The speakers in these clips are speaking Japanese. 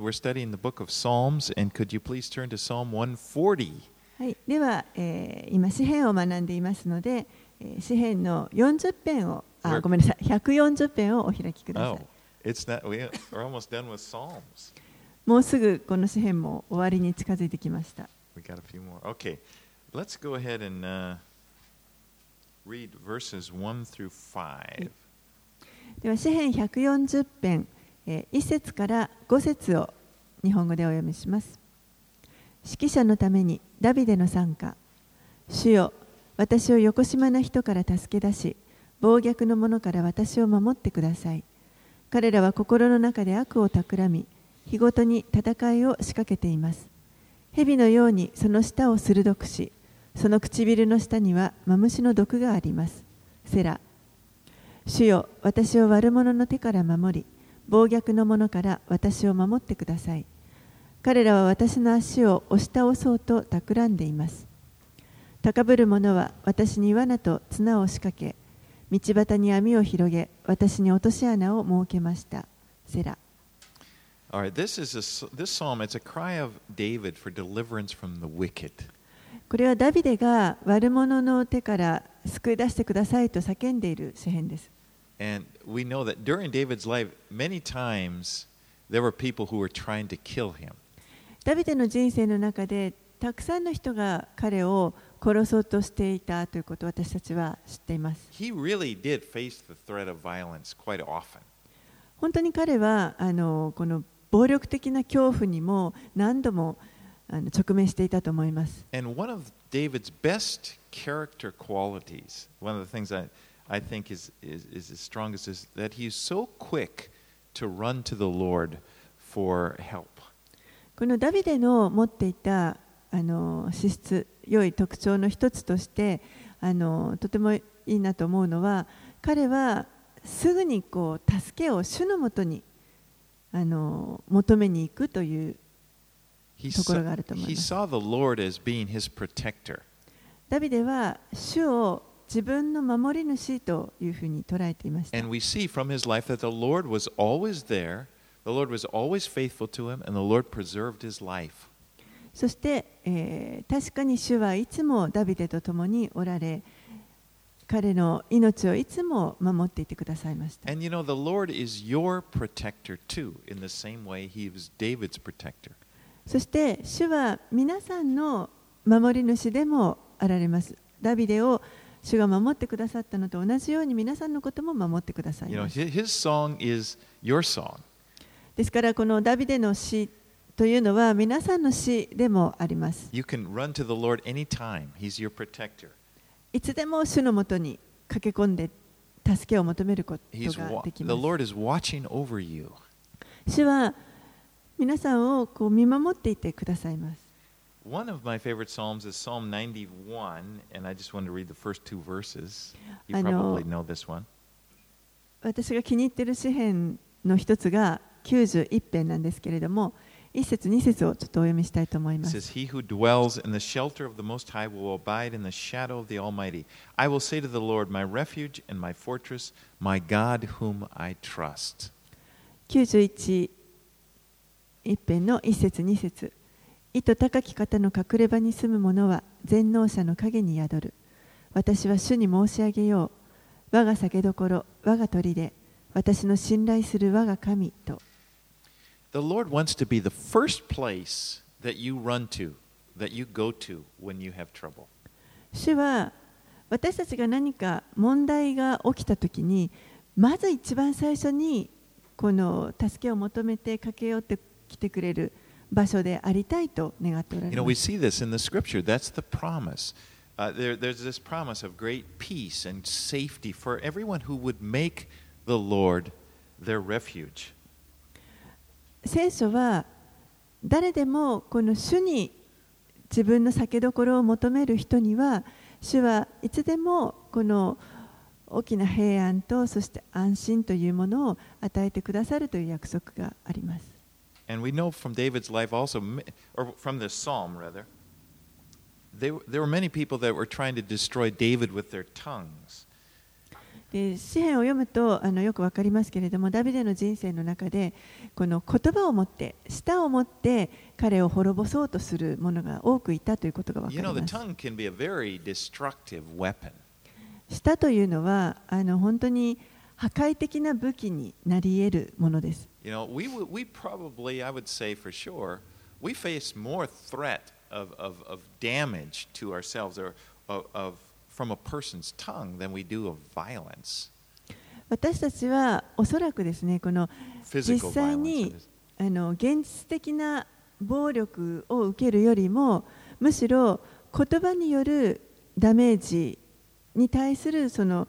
We're studying the book of Psalms, and could you please turn to Psalm 140? はい、では、えー今詩編を学んでいますので、えー詩編の40編をあごめんなさい140編をお開きください、Oh, it's not. We, we're almost done with Psalms. もうすぐこの詩編も終わりに近づいてきました We got a few more. Okay, let's go ahead and uh, read verses 1 through 5. では詩編140編、えー1節から5節を日本語でお読みします。指揮者のためにダビデの参加。主よ私を横島な人から助け出し暴虐の者から私を守ってください。彼らは心の中で悪を企み日ごとに戦いを仕掛けています。蛇のようにその舌を鋭くしその唇の下にはマムシの毒があります。セラ主よ私を悪者の手から守り暴虐の者から私を守ってください彼らは私の足を押し倒そうと企んでいます高ぶる者は私に罠と綱を仕掛け道端に網を広げ私に落とし穴を設けましたセラ All right, this is a, this psalm. It's a cry of David for deliverance from the wicked. これはダビデが悪者の手から救い出してくださいと叫んでいる詩篇です And we know that during David's life, many times there were people who were trying to kill him. ダビデの人生の中でたくさんの人が彼を殺そうとしていたということを私たちは知っています He really did face the threat of violence quite often. 本当に彼はあのこの暴力的な恐怖にも何度もあの直面していたと思います。 And one of David's best character qualities, one of the things I, I think is, is, is strong is that he is so quick to run to the Lord for help. このダビデの持っていたあの資質、良い特徴の一つとしてあの、とてもいいなと思うのは、彼はすぐにこう助けを主のもとにあの求めに行くというところがあると思います。ダビデは主を自分の守り主というふうに捉えていました。そして、えー、確かに主はいつもダビデとともにおられ、彼の命をいつも守っていてくださいました。And そして、主は皆さんの守り主でもあられます。ダビデをでもあられます。主が守ってくださったのと同じように皆さんのことも守ってください You know, ます。his, his song is your song. ですからこのダビデの詩というのは皆さんの詩でもあります。You can run to the Lord anytime. He's your protector. いつでも主のもとに駆け込んで助けを求めることができます。Lord is watching over you. 主は皆さんをこう見守っていてくださいます。One of my favorite psalms is Psalm 91, and I just wanted to read the first two verses. You I know. probably know this one. 私が気に入っている詩篇の一つが91編なんですけれども、一節二節をちょっとお読みしたいと思い It ます。 says, He who dwells in the shelter of the Most High will abide in the shadow of the Almighty. I will say to the Lord, My refuge and my fortress, my God whom I trust. 91一編の一節二節 意図高き方の隠れ場に住む者は全能者の陰に宿る。私は主に申し上げよう。我が酒どころ、我が砦、私の信頼する我が神と。The Lord wants to be the first place that you run to, that you go to when you have trouble. 主は私たちが何か問題が起きたときにまず一番最初にこの助けを求めて駆け寄ってきてくれる場所でありたいと願っておら You れ know, ま we す。see this in the scripture. That's the promise. Uh, there, there's this promise of great peace and safety for everyone who would make the Lord their refuge. 聖書は誰でもこの主に自分の酒どころを求める人には主はいつでもこの大きな平安とそして安心というものを与えてくださるという約束があります。And we know from David's life also, or from this psalm rather, they, there were many people that were trying to destroy David with their tongues. で詩篇を読むとあのよくわかりますけれどもダビデの人生の中でこの言葉を持って舌を持って彼を滅ぼそうとする者が多くいたということがわかります.舌というのはあの本当に破壊的な武器になり得るものです You know, we, we probably, I would say for sure, we face more threat of, of, of damage to ourselves or of, of, from a person's tongue than we do of violence, 私たちはおそらくですねこの実際.に.あの現実的な暴力を受けるよりもむしろ言葉によるダメージに対するその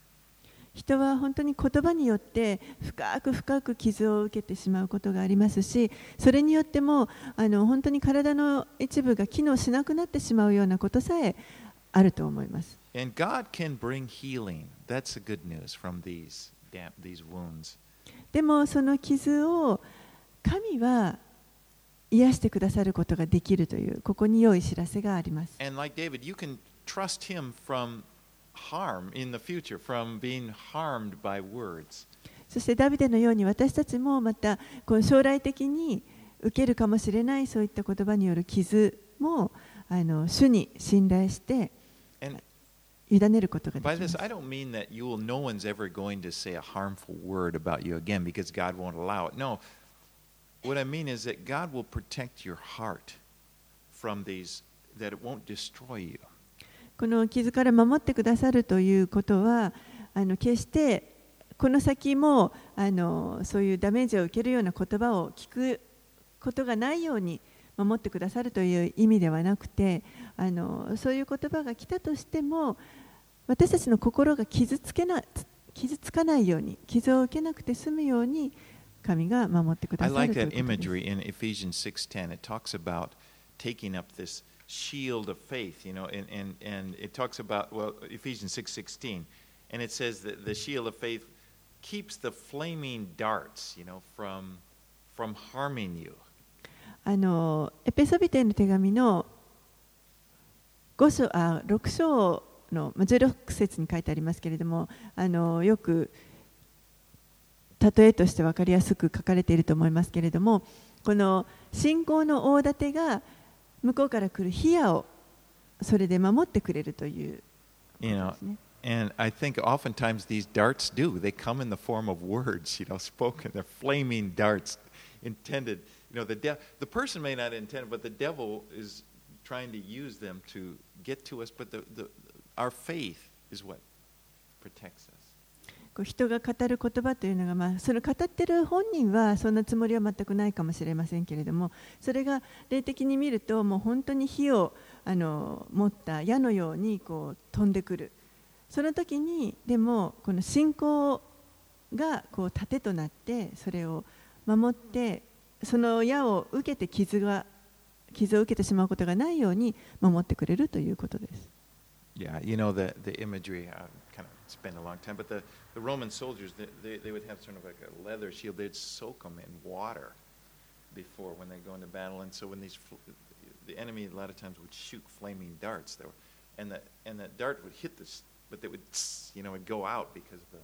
人は本当に言葉によって深く深く傷を受けてしまうことがありますしそれによってもあの本当に体の一部が機能しなくなってしまうようなことさえあると思います。And God can bring healing. That's the good news from these dam- these wounds. でもその傷を神は癒してくださることができるというここに良い知らせがあります。And like David, you can trust him from harm in the future, from being harmed by words. そしてダビデのように私たちもまたこの将来的に受けるかもしれないそういった言葉による傷もあの主に信頼して And 委ねることがで by きます this, I don't mean that you will, no one's ever going to say a harmful word about you again because God won't allow it. No. What I mean is that God will protect your heart from these, that it won't destroy you. この傷から守ってくださるということはあの決してこの先もあのそういうダメージを受けるような言葉を聞くことがないように守ってくださるという意味ではなくてあのそういう言葉が来たとしても私たちの心が傷つけな傷つかないように傷を受けなくて済むように神が守ってくださるという that ことです。imagery in Ephesians 6:10. It talks about taking up this shield of faith, you know, and, and, and it talks about well Ephesians 6:16, and it says that the shield of faith keeps the flaming darts, you know, from from harming you. あのエペソビテの手紙の5章あ6章のまあ16節に書いてありますけれどもあのよく例えとして分かりやすく書かれていると思いますけれどもこの信仰の大盾が向こうから来る火矢をそれで守ってくれるということ You で know, すね。 and I think oftentimes these darts do. They come in the form of words, you know, spoken. They're flaming darts intended. You know, the de- the person may not intend it, but the devil is trying to use them to get to us. But the, the our faith is what protects us. こう人が語る言葉というのが、まあ、その語ってる本人はそんなつもりは全くないかもしれませんけれどもそれが霊的に見るともう本当に火をあの持った矢のようにこう飛んでくるその時にでもこの信仰がこう盾となってそれを守ってその矢を受けて傷が傷を受けてしまうことがないように守ってくれるということです。Yeah, you know the the imagery. I kind of a long time, but the, the Roman soldiers they, they, they would have sort of like a leather shield. They'd soak them in water before when they go into battle, and so when these fl- the enemy a lot of times would shoot flaming darts, there were, and that and that dart would hit this, but they would you know would go out because the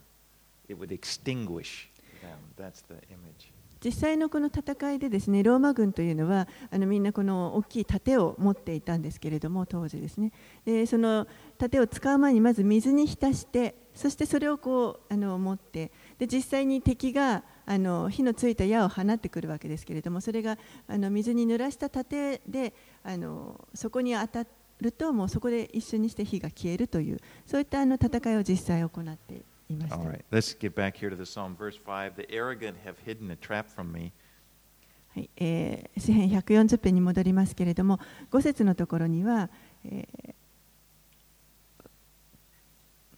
it would extinguish them. That's the image. 実際のこの戦いでですねローマ軍というのはあのみんなこの大きい盾を持っていたんですけれども当時ですね。でその盾を使う前にまず水に浸してそしてそれをこうあの持ってで実際に敵があの火のついた矢を放ってくるわけですけれどもそれがあの水に濡らした盾であのそこに当たるともうそこで一瞬にして火が消えるというそういったあの戦いを実際行っていました All。right, let's get back here to the psalm, verse five. The arrogant have hidden a trap from me. はいえー詩編140編に戻りますけれども5節のところには、えー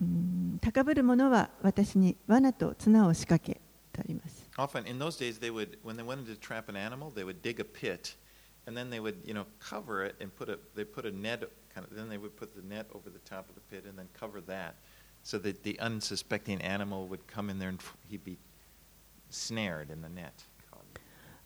うん高ぶる者は私に罠と綱を仕掛けとあります。 Often in those days, they would, when they wanted to trap an animal, they would dig a pit and then they would, you know, cover it and put a they put a net kind of then they would put the net over the top of the pit and then cover that So that the unsuspecting animal would come in there and he'd be snared in the net.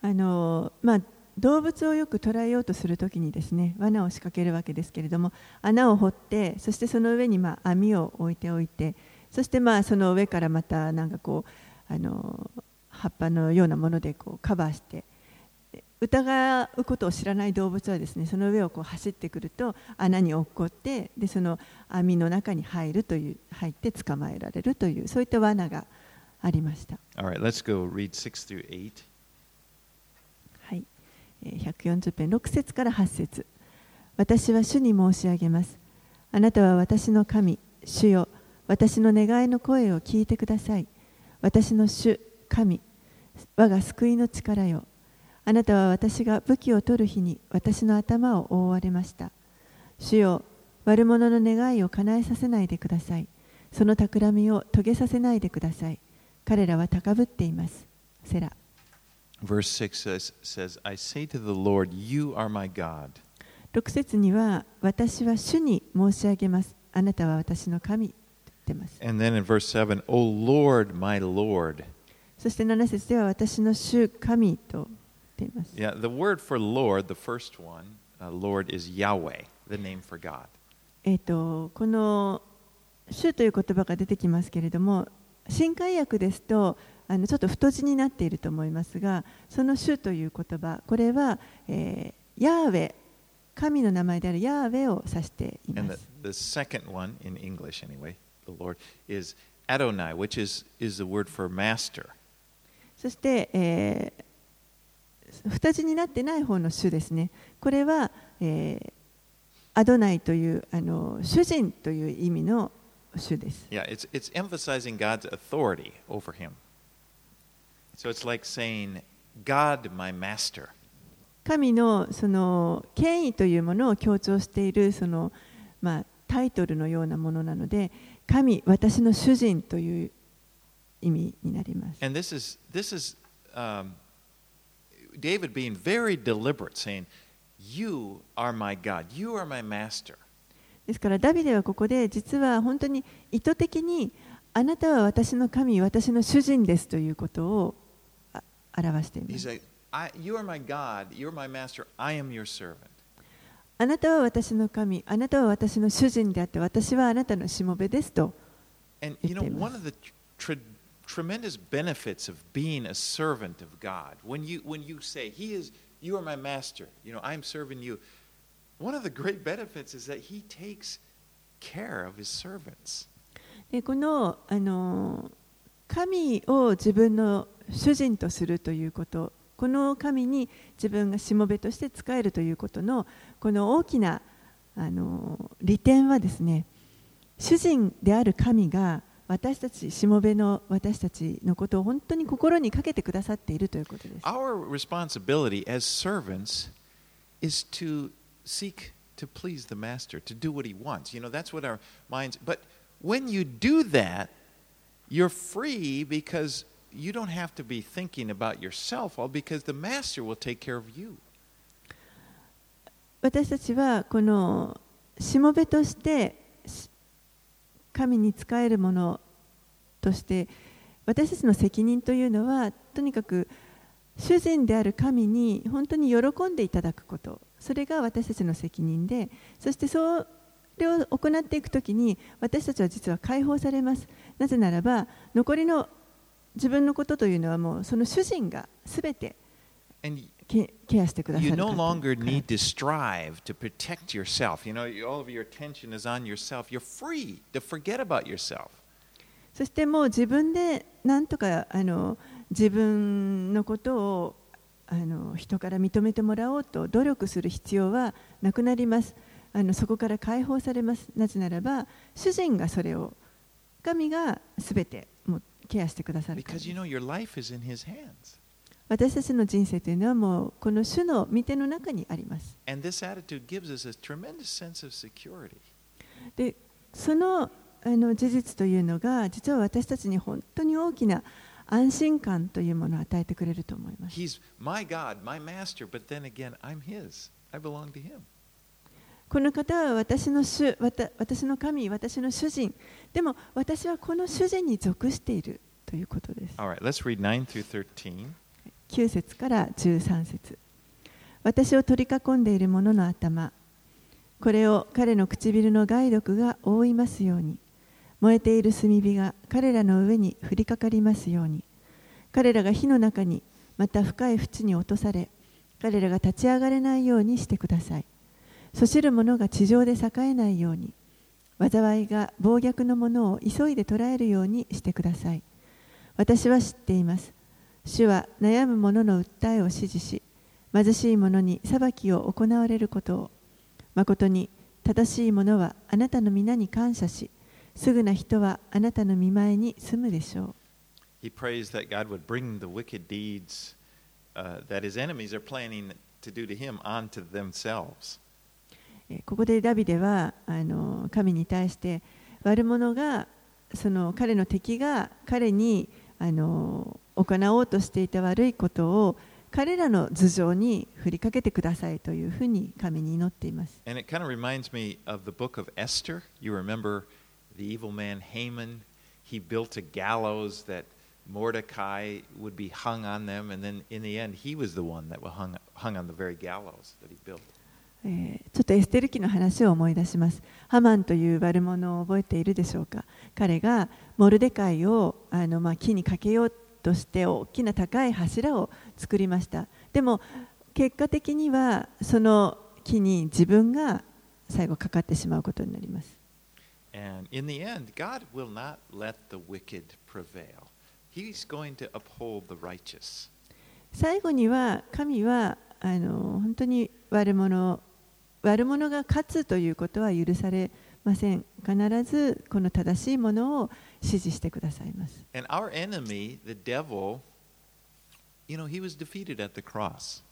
あのまあ、動物をよく捕らえようとするときにですね罠を仕掛けるわけですけれども穴を掘ってそしてその上にまあ網を置いておいてそしてまあその上からまたなんかこうあの葉っぱのようなものでこうカバーして疑うことを知らない動物はですねその上をこう走ってくると穴に落っこってでその網の中に入るという入って捕まえられるというそういった罠がありました。Right, はい、140編6節から8節私は主に申し上げます。あなたは私の神、主よ、私の願いの声を聞いてください。私の主、神、我が救いの力よ。あなたは私が武器を取る日に私の頭を覆われました。主よ、悪者の願いを叶えさせないでください。その企みを遂げさせないでください。彼らは高ぶっています。セラ。Verse 6 says, I say to the Lord, You are my God. 6節には、私は主に申し上げます。あなたは私の神と言ってます。And then in verse 7, O Lord, my Lord. そして7節では、私の主神と。ています。Yeah, the word for Lord, the first one, uh, Lord is Yahweh, the name for God. えっと、この主という言葉が出てきますけれども、新海訳ですと、あのちょっと太字になっていると思いますが、その主という言葉、これは、えー、ヤーウェ、神の名前であるヤーウェを指しています。The, the second one, in English anyway, the Lord, is Adonai, which is, is the word for master. そして、えー二字になってない方の主ですね。これは、えー、アドナイというあの主人という意味の主です。Yeah, it's, it's emphasizing God's authority over him. So it's like saying, God, my master. 神のその権威というものを強調しているその、まあ、タイトルのようなものなので、神、私の主人という意味になります。And this is, this is, um, David being very deliberate, saying, You are my God, you are my ですからダビデはここで実は本当に意図的にあなたは私の神、私の主人ですということを表しています。あなたは私の神、あなたは私の主人であって私はあなたのしもべですと。Tremendous benefits of being a servant of God. When you, when you say, He is, you are my master, you know, I'm serving you, one of the great benefits is that He takes care of His servants. でこのあの神を自分の主人とするということ、この神に自分がしもべとして仕えるということのこの大きなあの利点はですね、主人である神が私たち、しもべの私たちのことを本当に心にかけてくださっているということです。Our responsibility as servants is to seek to please the master, to do what he wants. You know, that's what our minds. But when you do that, you're free because you don't have to be thinking about yourself, all because the master will take care of you. 私たちはこのしもべとして神に仕えるものとして私たちの責任というのはとにかく主人である神に本当に喜んでいただくこと。それが私たちの責任でそしてそれを行っていくときに私たちは実は解放されます。なぜならば残りの自分のことというのはもうその主人がすべてケアしてくださる You no longer need to strive to protect yourself. You know, all of your attention is on yourself. You're free to forget about yourself. そしてもう自分でなんとかあの自分のことをあの人から認めてもらおうと努力する必要はなくなります。あのそこから解放されます。なぜならば主人がそれを神がすべてもケアしてくださるから。Because you know your life is in his hands. 私たちの人生というのはもうこの主の御手の中にあります。で、そのあの事実というのが実は私たちに本当に大きな安心感というものを与えてくれると思います。My God, my master, again. この方は私の主、私の神、私の主人。でも私はこの主人に属しているということです。All right, let's read 9 through 13. 9節から13節。私を取り囲んでいる者の頭。これを彼の唇の害毒が覆いますように。燃えている炭火が彼らの上に降りかかりますように。彼らが火の中にまた深い淵に落とされ彼らが立ち上がれないようにしてください。そしる者が地上で栄えないように。災いが暴虐の者を急いで捕らえるようにしてください。私は知っています。主は悩む者の訴えを支持し貧しい者に裁きを行われることを誠に正しい者はあなたの皆に感謝しすぐな人はあなたの見前に住むでしょ He prays that God would bring the wicked deeds uh, that his enemies are planning to do to him onto themselves. ここでダビデはあの神に対して悪者がその彼の敵が彼にあの行おうとしていた悪いことを彼らの頭上に振りかけてくださいというふうに神に祈っています。And it kind of reminds me of the book of Esther. You remember the evil man Haman? He built a gallows that Mordecai would be hung on them, and then in the end, he was the one that was hung, hung on the very gallows that he built. えーちょっとエステル記の話を思い出します。ハマンという悪者を覚えているでしょうか。彼がモルデカイをあの、まあ、木にかけようとして大きな高い柱を作りました。でも結果的にはその木に自分が最後かかってしまうことになります。And in the end, God will not let the wicked prevail. He's going to uphold the righteous. 最後には神はあの本当に悪者悪者が勝つということは許されません。必ずこの正しいものを支持してくださいます。And our enemy, the devil, you know, he was defeated at the cross.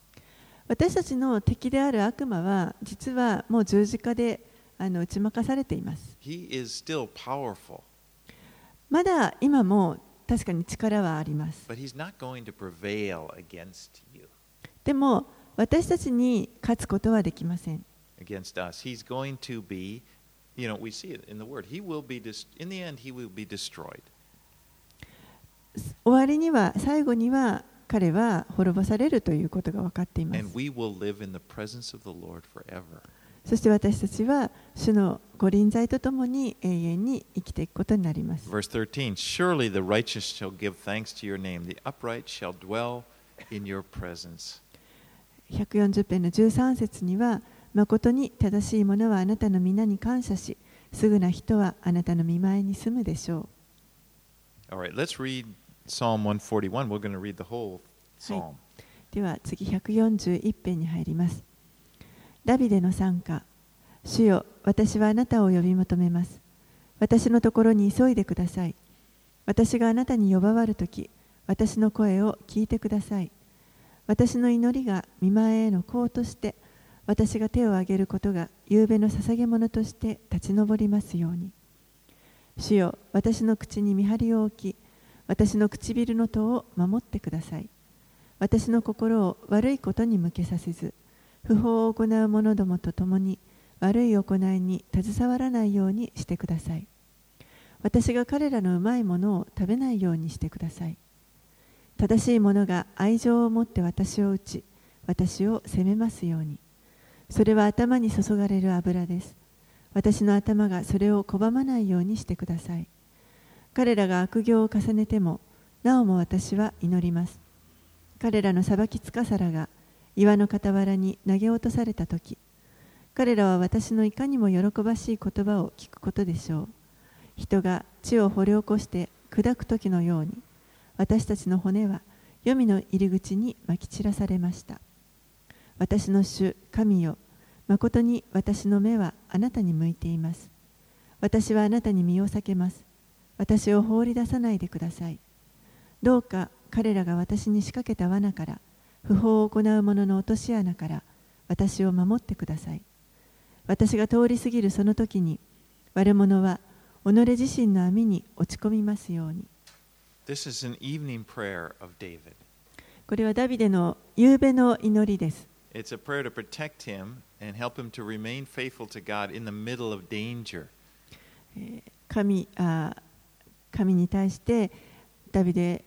私たちの敵である悪魔は実はもう十字架であの打ち負かされています。He is still powerful, まだ今も確かに力はあります。but he's not going to prevail against you, でも私たちに勝つことはできません。against us. He's going to be, you know, we see it in the word. He will be, dis- in the end, he will be destroyed. 終わりには最後には彼は滅ぼされるということが分かっています And。we will live in the presence of the Lord forever. そして私たちは主のご臨在とともに永遠に生きていくことになります。Verse 13 Surely the righteous shall give thanks to your name, the upright shall dwell in your presence. 140編の13節には、誠に正しい者はあなたの皆に感謝し、すぐな人はあなたの見前に住むでしょ All right, let's read Psalm 141. We're going to read the whole psalm. う。では次141編に入ります。ダビデの賛歌。主よ、私はあなたを呼び求めます。私のところに急いでください。私があなたに呼ばわるとき、私の声を聞いてください。私の祈りが見前への香として、私が手を挙げることが夕べの捧げ物として立ち上りますように。主よ、私の口に見張りを置き、私の唇の戸を守ってください。私の心を悪いことに向けさせず、不法を行う者どもと共に悪い行いに携わらないようにしてください。私が彼らのうまいものを食べないようにしてください。正しい者が愛情を持って私を打ち、私を責めますように。それは頭に注がれる油です。私の頭がそれを拒まないようにしてください。彼らが悪行を重ねても、なおも私は祈ります。彼らの裁きつかさらが岩の傍らに投げ落とされたとき、彼らは私のいかにも喜ばしい言葉を聞くことでしょう。人が地を掘り起こして砕く時のように、私たちの骨は黄泉の入り口にまき散らされました。私の主、神よ、誠に私の目はあなたに向いています。私はあなたに身を避けます。私を放り出さないでください。どうか彼らが私に仕掛けた罠から、不法を行う者の落とし穴から、私を守ってください。私が通り過ぎるその時に、悪者は己自身の網に落ち込みますように。This is an evening prayer of David. これはダビデの夕べの祈りです。It's a prayer to protect him and help him to remain faithful to God in the middle of danger. 神あ神に対してダビデ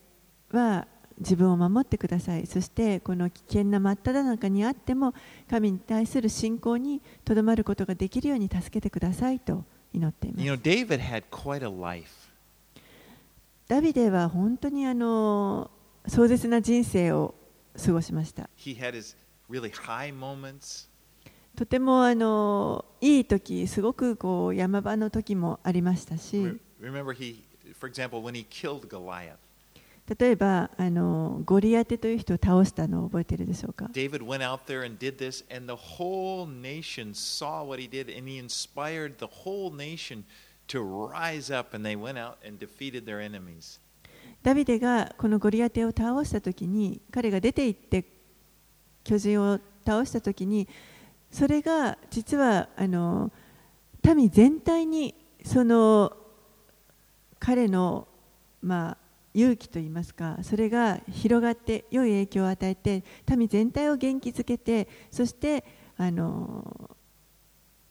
は自分を守ってくださいそしてこの危険な真っ只中にあっても神に対する信仰にとどまることができるように助けてくださいと祈っていま You す know, David had quite a life. ダビデは本当にあの壮絶な人生を過ごしました He had his とてもいい時すごく山場の時もありましたし。例えばゴリアテという人を倒したの覚えているでしょうか？ダビデがこのゴリアテを倒した時に彼が出て行って巨人を倒した時にそれが実はあの民全体にその彼の、まあ、勇気といいますかそれが広がって良い影響を与えて民全体を元気づけてそしてあの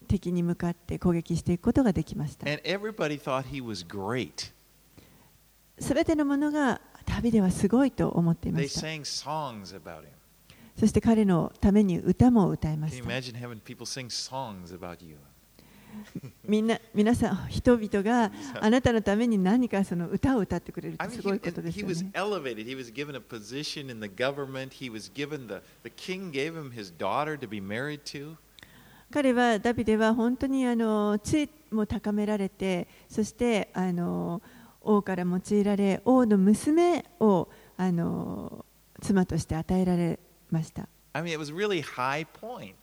敵に向かって攻撃していくことができました。すべてのものがダビデはすごいと思っていまた。sang songs about him. そして彼のために歌も歌いまし。みんな皆さん、人々が あなたのために何かその歌を歌ってくれるすごいことですよね。彼はダビデは本当にあの地位も高められてそしてあの王から用いられ王の娘をあの妻として与えられました。I mean, it was really high point.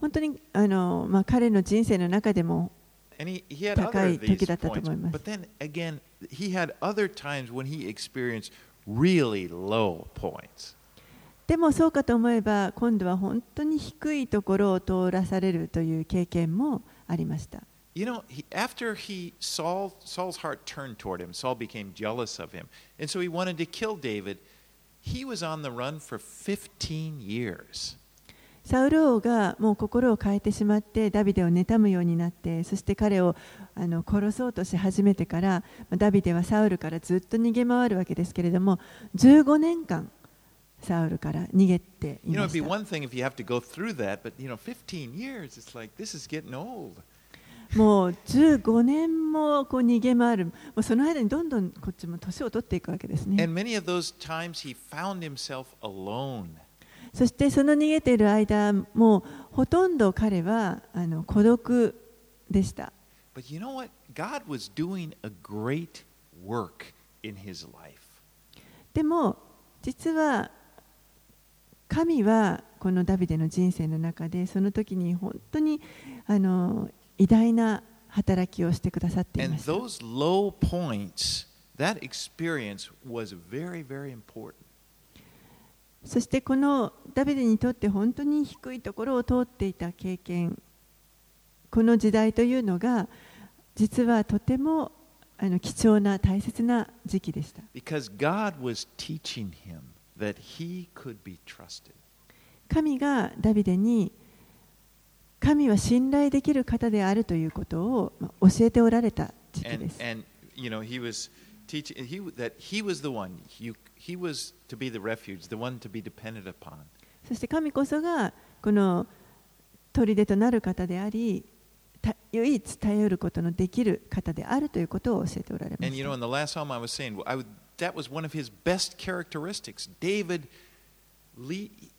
本当にあの、まあ、彼の人生の中でも高い時だったと.思います。But then again, he had other times when he experienced really low points. でもそうかと思えば今度は本当に低いところを通らされるという経験もありました。You know, he, after he Saul Saul's heart turned toward him, Saul became jealous of him, and so he wanted to kill David. He was on the run for 15 years. サウル王がもう心を変えてしまってダビデを妬むようになってそして彼をあの殺そうとし始めてからまあダビデはサウルからずっと逃げ回るわけですけれども15年間サウルから逃げていました you know, もう15年もこう逃げ回るもうその間にどんどんこっちも年を取っていくわけですね And many of those times he found himself alone. そしてその逃げている間もうほとんど彼はあの孤独でした。But you know what? God was doing a great work in his life. でも実は神はこのダビデの人生の中でその時に本当にあの偉大な働きをしてくださっていま。そしてこのダビデにとって本当に低いところを通っていた経験、この時代というのが実はとても貴重な大切な時期でした。神がダビデに神は信頼できる方であるということをまあ教えておられた時期 And, です。and you know, he was teaching he, that he was the one. You, he was to be the refuge, the one to be depended upon. そして神こそがこの砦となる方であり、た唯一頼ることのできる方であるということを教えておられま And し you た know, in the last psalm I was saying, I would, that was one of his best characteristics. David,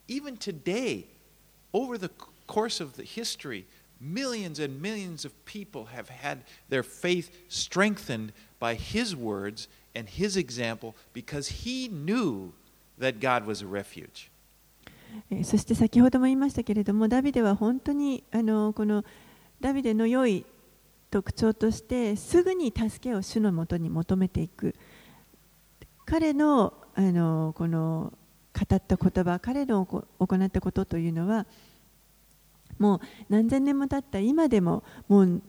even today, over the course of the history, millions and millions of people have had their faith strengthened by his words and his example because he knew that God was a refuge. えそして先ほども言いましたけれども、ダビデは本当にあのこのダビデの良い特徴として、すぐに助けを主のもとに求めていく。彼のあのこの語った言葉、彼の行ったことというのは、もう何千年も経った今でも、もう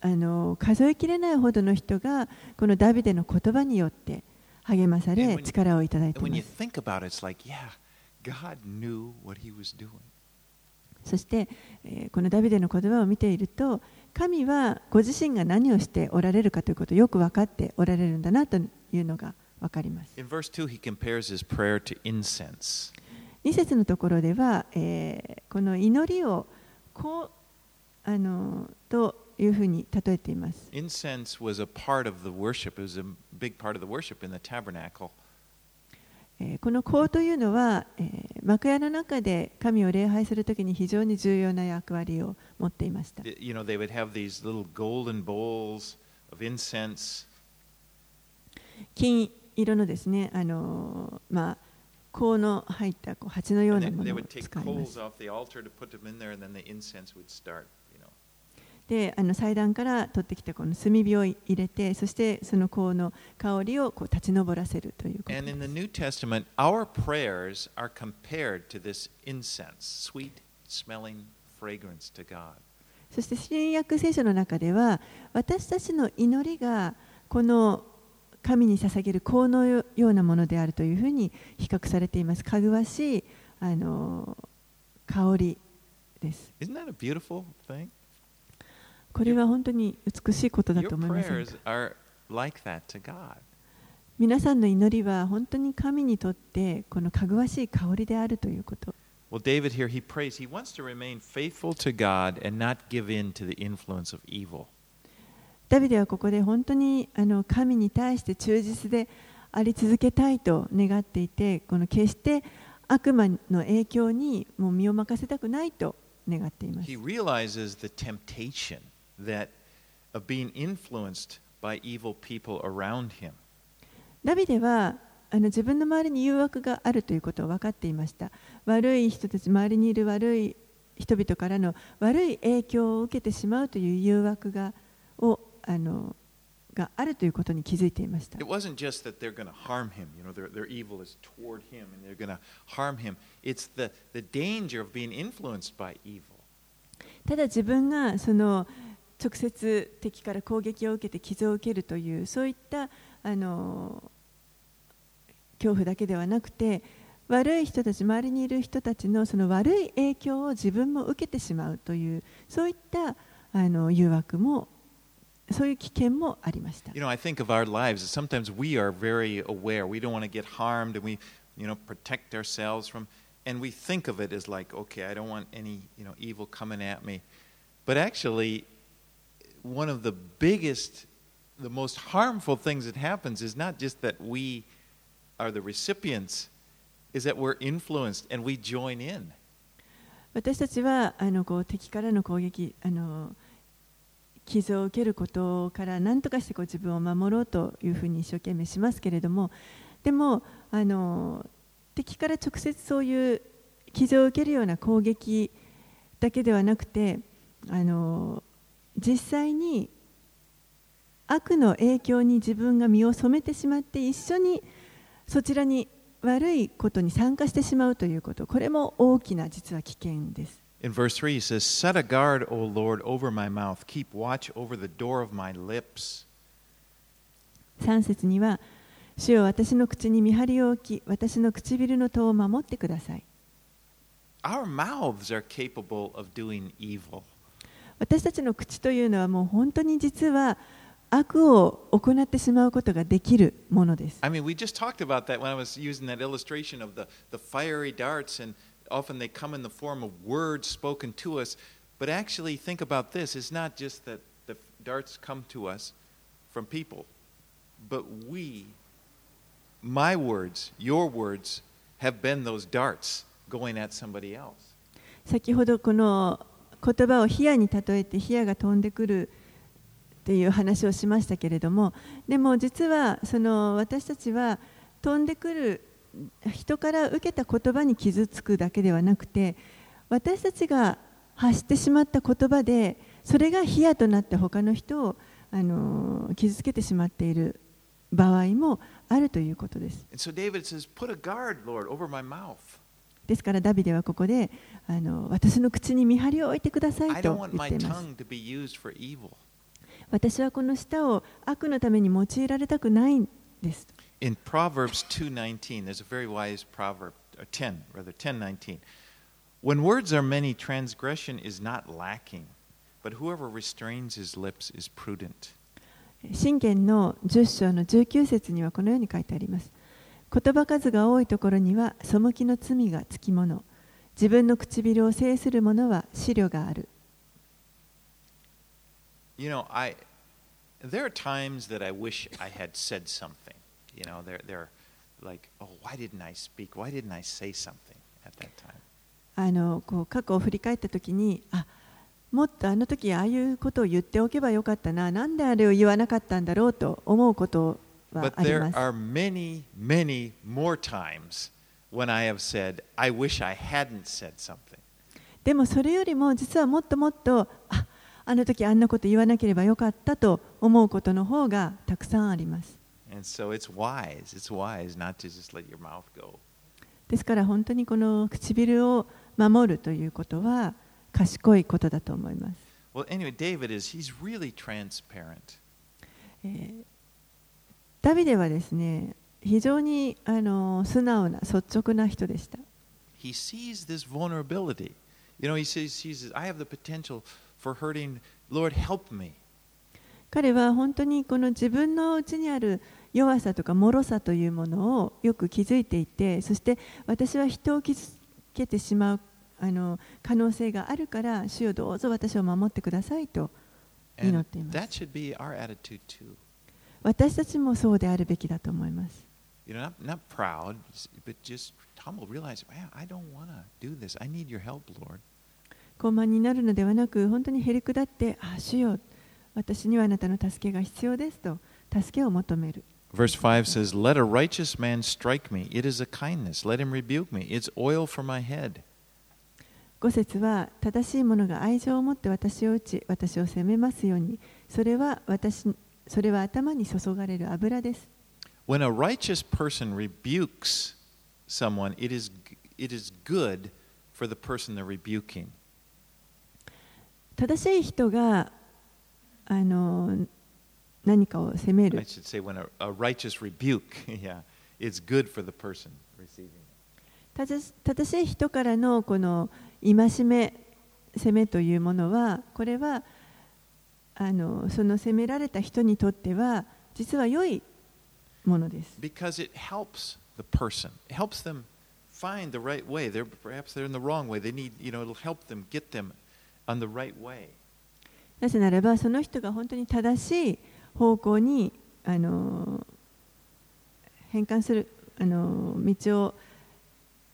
あの数えきれないほどの人が、このダビデの言葉によって励まされ力をいただいています.そして、えーこのダビデの言葉を見ていると神はご自身が何をしておられるかということをよく分かっておられるんだなというのが分かります In verse 2, he compares his prayer to incense. 2節のところでは、えーこの祈りをこうあのというふうに例えています Incense was a part of the worship, it was a big part of the worship in the tabernacle. えーこの香というのは、えー幕屋の中で神を礼拝するときに非常に重要な役割を持っていました。You know, they would have these little golden bowls of incense. 金色のですね、あのーまあ、香の入ったこう鉢のようなもの。であの祭壇から取ってきたこの炭火を入れて、そしてその香の香りをこう立ち上らせるということです。そして新約聖書の中では、私たちの祈りがこの神に捧げる香のようなものであるというふうに比較されています。かぐわしいあの香りです。Isn't that a beautiful thing? これは本当に美しいことだと思いません prayers か are like. 皆さんの祈りは本当に神にとってこのかぐわしい香りであるということ。Well, David here, he prays. He wants to remain faithful to God and not give in to the influence of evil. ダビデはここで本当にあの神に対して忠実であり続けたいと願っていて、この決して悪魔の影響にもう身を任せたくないと願っています He。realizes the temptation that of being influenced by evil people around him. ダビデはあの自分の周りに誘惑があるということを分かっていました。悪い人たち、周りにいる悪い人々からの悪い影響を受けてしまうという誘惑がをあのがあるということに気づいていました。It wasn't just that they're going to harm him, you know, their, their evil is toward him and they're going to harm him. It's the, the danger of being influenced by evil. ただ自分がその直接敵から攻撃を受けて傷を受けるというそういったあの恐怖だけではなくて悪い人たち周りにいる人たちのその悪い影響を自分も受けてしまうというそういったあの誘惑もそういう危険もありました。 You know, I think of our lives, sometimes we are very aware. We don't want to get harmed and we, you know, protect ourselves from, and we think of it as like, okay, I don't want any, you know, evil coming at me. But actually, one of the biggest, the most harmful things that happens is not just that we are the recipients, is that we're influenced and we join in. 私たちはあのこう敵からの攻撃あの 傷を受けることから何とかしてこう自分を守ろうというふうに一生懸命しますけれどもでもあの敵から直接そういう傷を受けるような攻撃だけではなくてあの実際に悪の影響に自分が身を染めてしまって一緒にそちらに悪いことに参加してしまうということこれも大きな実は危険です。In verse 3, he says, Set a guard, O Lord, over my mouth. Keep watch over the door of my lips. 3節には「主よ私の口に見張りを置き私の唇の戸を守ってください」Our mouths are capable of doing evil. 私たちの口というのはもう本当に実は悪を行ってしまうことができるものです。I mean, we just talked about that when I was using that illustration of the, the fiery darts, and often they come in the form of words spoken to us. But actually, think about this it's not just that the darts come to us from people, but we, my words, your words, have been those darts going at somebody else. 先ほどこの言葉を火矢に例えて火矢が飛んでくるっていう話をしましたけれどもでも実はその私たちは飛んでくる 人から受けた言葉に傷つくだけではなくて私たちが発してしまった言葉でそれが火矢となって他の人をあの傷つけてしまっている場合もあるということです。So guard. ですからダビデはここであの私の口に見張りを置いてくださいと言っています。私はこの舌を悪のために用いられたくないんです。In Proverbs 2:19, there's a very wise proverb, or 10, rather 10:19. When words are many, transgression is not lacking, but whoever restrains his lips is prudent. 信玄の10章の19節にはこのように書いてあります。言葉数が多いところには背きの罪がつきもの。自分の唇を制する者は資料がある。 You know, I there are times that I wish I had said something. You know, they're they're like, oh, why didn't I speak? Why didn't I say something at that time? あのこう過去を振り返ったときに、あもっとあの時ああいうことを言っておけばよかったな、なんであれを言わなかったんだろうと思うことは But あり there ます。are many, many more times when I have said, I wish I hadn't said something. でもそれよりも実はもっともっとああの時あんなこと言わなければよかったと思うことの方がたくさんあります。And so it's wise, it's wise not to just let your mouth go. ですから本当にこの唇を守るということは賢いことだと思います。Well, anyway, David is, he's really transparent. えーダビデはですね非常にあの素直な率直な人でした。He sees this vulnerability. You know, he says, sees, I have the potential for hurting. Lord, help me. 彼は本当にこの自分のうちにある弱さとか脆さというものをよく気づいていてそして私は人を傷つけてしまうあの可能性があるから主よどうぞ私を守ってくださいと祈っています.私たちもそうであるべきだと思います You know, not, not proud, but just humble. Realize, man, I don't want to do this. I need your help, Lord. 傲慢になるのではなく本当にへりくだってあ主よ私にはあなたの助けが必要ですと助けを求める Verse 5 says, Let a righteous man strike me. It is a kindness. Let him rebuke me. It's oil for my head. 5節は正しい者が愛情を持って私を打ち私を責めますようにそれは私それは頭に注がれる油です When a righteous person rebukes someone, it is, it is good for the person they're rebuking. 正しい人があの何かを責め I る should say, when a, a righteous rebuke, yeah, it's good for the person receiving it. 正し正しい人からのこの戒め責めというものはこれはあのその責められた人にとっては実は良いものです Because it helps the person. It helps them find the right way. They're perhaps they're in the wrong way. They need, you know, it'll help them get them on the right way. なぜならばその人が本当に正しい方向にあの変換するあの道を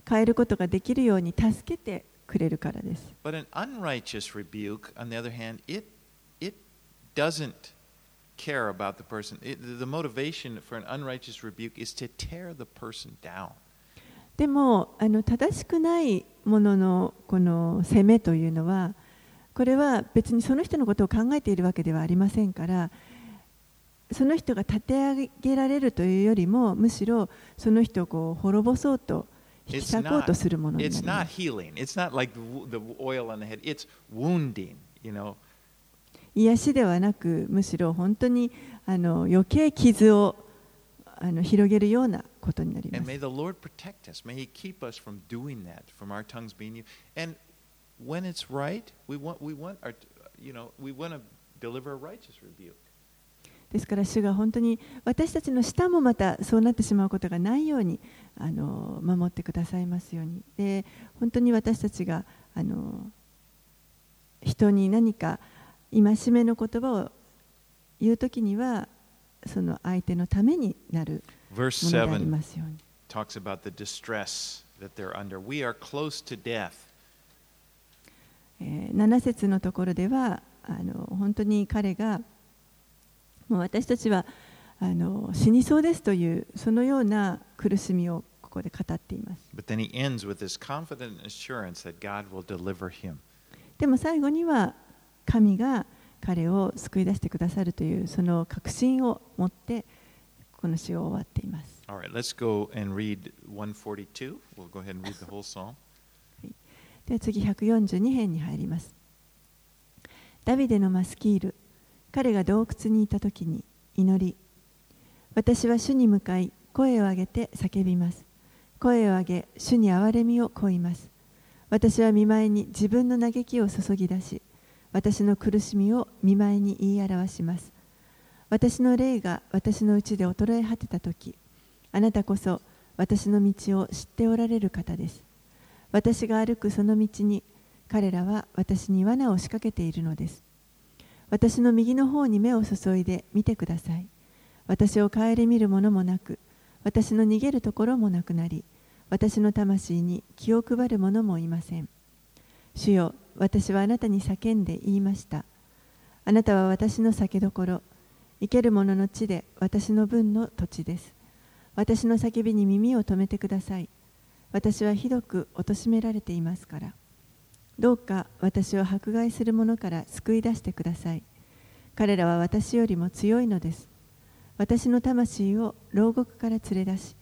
変えることができるように助けてくれるからです。But an unrighteous rebuke, on the other hand, it it doesn't care about the person. It, the motivation for an unrighteous rebuke is to tear the person down. でもあの正しくないもののこの責めというのはこれは別にその人のことを考えているわけではありませんからその人が立て上げられるというよりもむしろその人をこう滅ぼそうと引き裂こうとするものになります。癒しではなくむしろ本当にあの余計傷をあの広げるようなことになります when it's right, we want we want our you know we want to deliver a righteous rebuke. ですから主が本当に私たちの舌もまたそうなってしまうことがないようにあの守ってくださいますようにで本当に私たちがあの人に何か戒めの言葉を言うときにはその相手のためになる Verse ものでありますように talks about the distress that they're under. We are close to death. えー7節のところではあの本当に彼がもう私たちはあの死にそうですというそのような苦しみをここで語っています But then he ends with this confident assurance that God will deliver him. でも最後には神が彼を救い出してくださるというその確信を持ってこの詩を終わっています All right, let's go and read 142. We'll go ahead and read the whole psalm. で次142編に入りますダビデのマスキール彼が洞窟にいた時に祈り私は主に向かい声を上げて叫びます。声を上げ、主に憐れみを乞います。私は見舞いに自分の嘆きを注ぎ出し、私の苦しみを見舞いに言い表します。私の霊が私のうちで衰え果てたとき、あなたこそ私の道を知っておられる方です。私が歩くその道に彼らは私に罠を仕掛けているのです。私の右の方に目を注いで見てください。私を顧みるものもなく、私の逃げるところもなくなり、私の魂に気を配る者もいません。主よ、私はあなたに叫んで言いました。あなたは私の酒どころ、生ける者の地で私の分の土地です。私の叫びに耳を留めてください。私はひどく貶められていますから。どうか私を迫害する者から救い出してください。彼らは私よりも強いのです。私の魂を牢獄から連れ出し、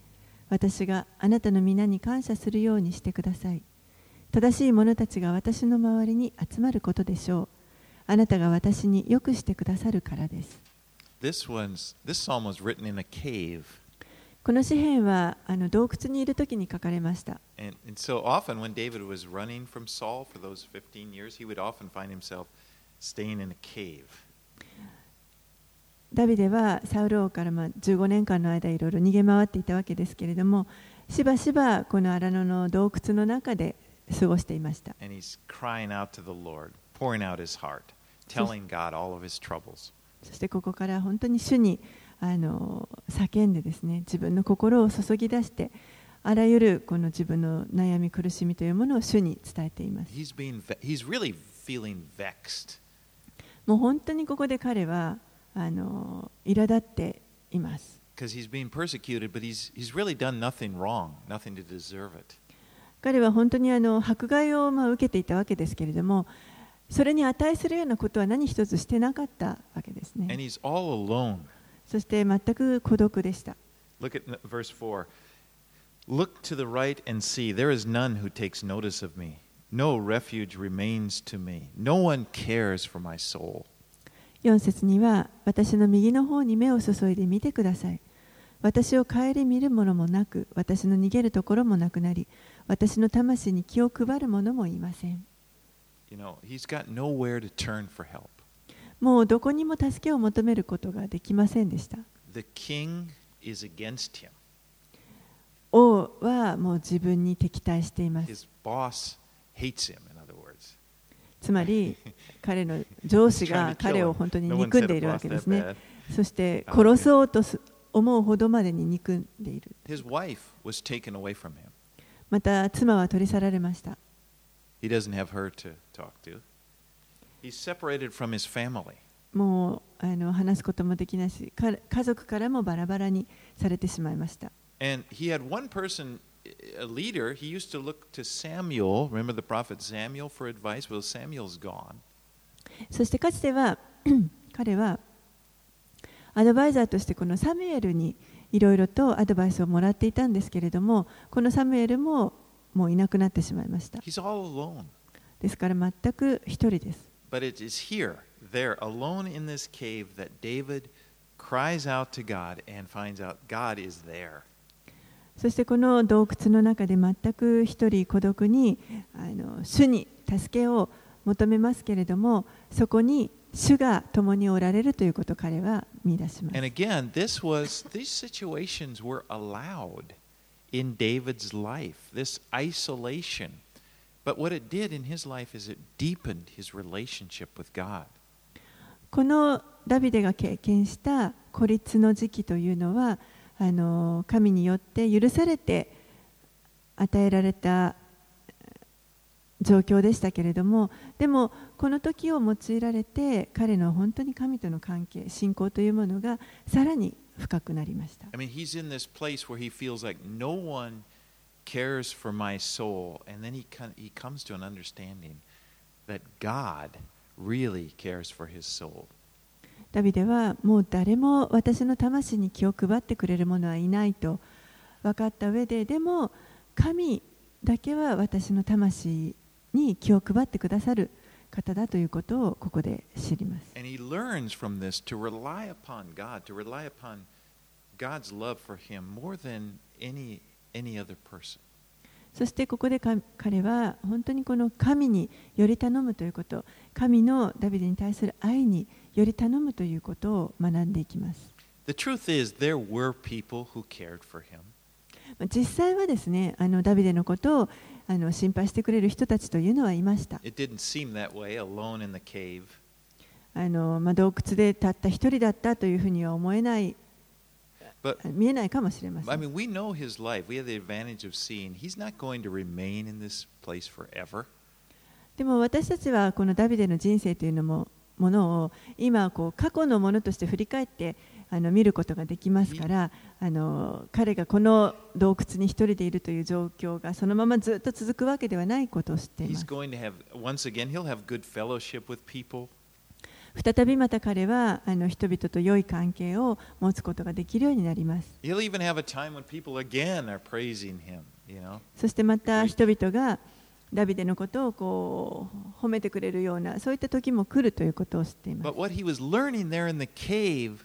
私があなたの皆に感謝するようにしてください。正しい者たちが私の周りに集まることでしょう。あなたが私によくしてくださるからです。This one's this psalm was written in a cave. この詩篇はあの洞窟にいるときに書かれました。ダビデが王からま15年間の間いろいろ逃げ回っていたわけですけれども、しばしばこのアラの洞窟の中で過ごしていました。そしてここから本当に主にあの叫んでですね自分の心を注ぎ出してあらゆるこの自分の悩み苦しみというものを主に伝えています。もう本当にここで彼はあの苛立っています。彼は本当にあの迫害をまあ受けていたわけですけれども、それに値するようなことは何一つしてなかったわけですね。そして全く孤独でした。Look at verse 4. Look to the right and see, there is none who takes notice of me. No refuge remains to me. No one cares for my soul. 4節には、私の右の方に目を注いで見てください。私を顧みるものもなく、私の逃げるところもなくなり、私の魂に気を配る者もいません。You know, he's got nowhere to turn for help. もうどこにも助けを求めることができませんでした。王はもう自分に敵対しています。つまり 彼の上司が彼を本当に憎んでいるわけですね。そして殺そうと思うほどまでに憎んでいる。また妻は取り去られました。もうあの話すこともできないしか家族からもバラバラにされてしまいました And he had one person, a leader, he used to look to Samuel. Remember the prophet Samuel for advice? Well, Samuel's gone. そしてかつては 彼はアドバイザーとしてこのサムエルにいろいろとアドバイスをもらっていたんですけれどもこのサムエルももういなくなってしまいました He's all alone. ですから全く一人です But it is here, there, alone in this cave, that David cries out to God and finds out God is there. そしてこの洞窟の中で全く一人孤独にあの主に助けを求めますけれどもそこに主が共におられるということを彼は見出します And again, this was these situations were allowed in David's life, this isolation. But what it did in his life is it deepened his relationship with God. このダビデが経験した孤立の時期というのはあの神によって許されて与えられた状況でしたけれどもでもこの時を用いられて彼の本当に神との関係信仰というものがさらに深くなりました I mean, cares for my soul. And then he, he comes to an understanding that God really cares for his soul. ダビデはもう誰も私の魂に気を配ってくれる者はいないと分かった上ででも神だけは私の魂に気を配ってくださる方だということをここで知ります。And he learns from this to rely upon God, to rely upon God's love for him more than any, any other person. そしてここでか彼は本当にこの神により頼むということ神のダビデに対する愛により頼むということを学んでいきます The truth is, there were people who cared for him. まあ実際はですねあのダビデのことをあの心配してくれる人たちというのはいました It didn't seem that way alone in the cave. あの、まあ、洞窟でたった一人だったというふうには思えない見えないかもしれません。でも私たちはこのダビデの人生というのも,ものを今こう過去のものとして振り返ってあの見ることができますからあの彼がこの洞窟に一人でいるという状況がそのままずっと続くわけではないことを知っています。再びまた彼はあの人々と良い関係を持つことができるようになります He'll even have a time when people again are praising him, you know. そしてまた人々がダビデのことをこう褒めてくれるようなそういった時も来るということを知っています But what he was learning there in the cave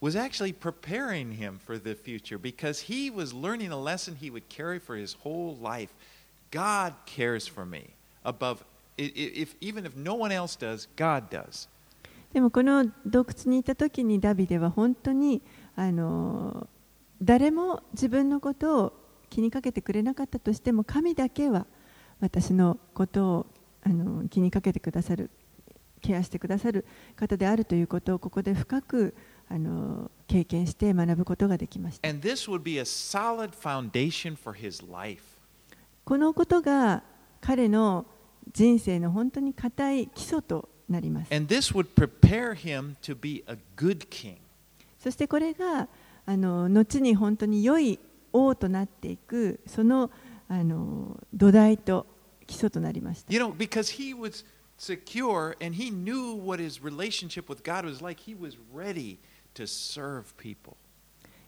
was actually preparing him for the future because he was learning a lesson he would carry for his whole life. God cares for me above, if, even if no one else does, God does. でもこの洞窟にいた時にダビデは本当にあの誰も自分のことを気にかけてくれなかったとしても神だけは私のことをあの気にかけてくださるケアしてくださる方であるということをここで深くあの経験して学ぶことができました And this would be a solid foundation for his life. このことが彼の人生の本当に固い基礎となります And this would prepare him to be a good king. そしてこれがあの後に本当に良い王となっていくそのあの土台と基礎となりました。You know, because he was secure and he knew what his relationship with God was like, he was ready to serve people.